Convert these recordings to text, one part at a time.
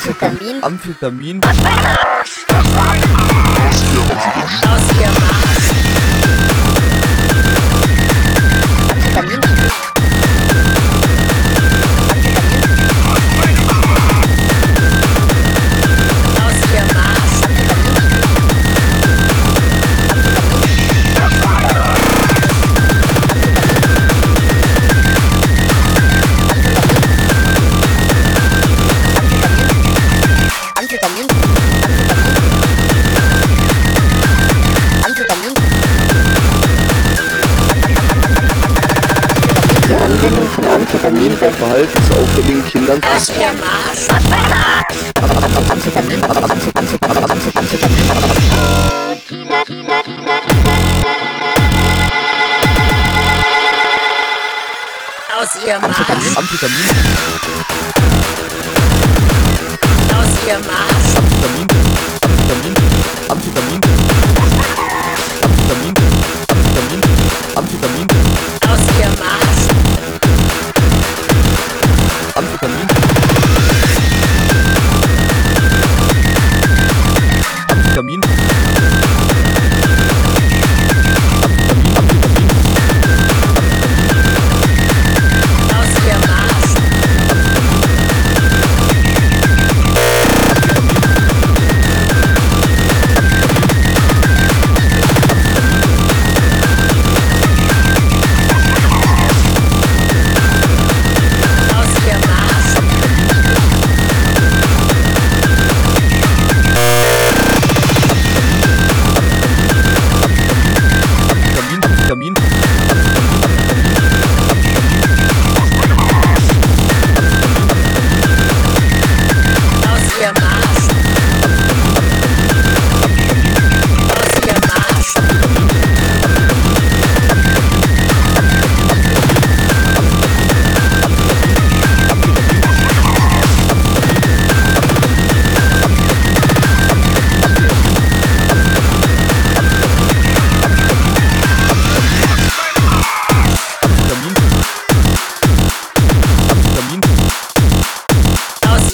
Amphetamin, Amphetamin, Aufgehalten, so auch für den Kindern. Aus ihrem Arsch. Aus ihrem Arsch. అందుకని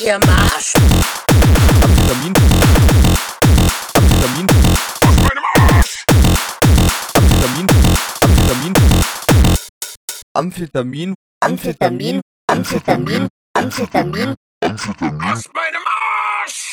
ihr Marsch. Amphetamin. Amphetamin. Aus meinem Arsch. Amphetamin. Amphetamin. Amphetamin. Amphetamin. Amphetamin. Amphetamin. Amphetamin. Aus meinem Arsch.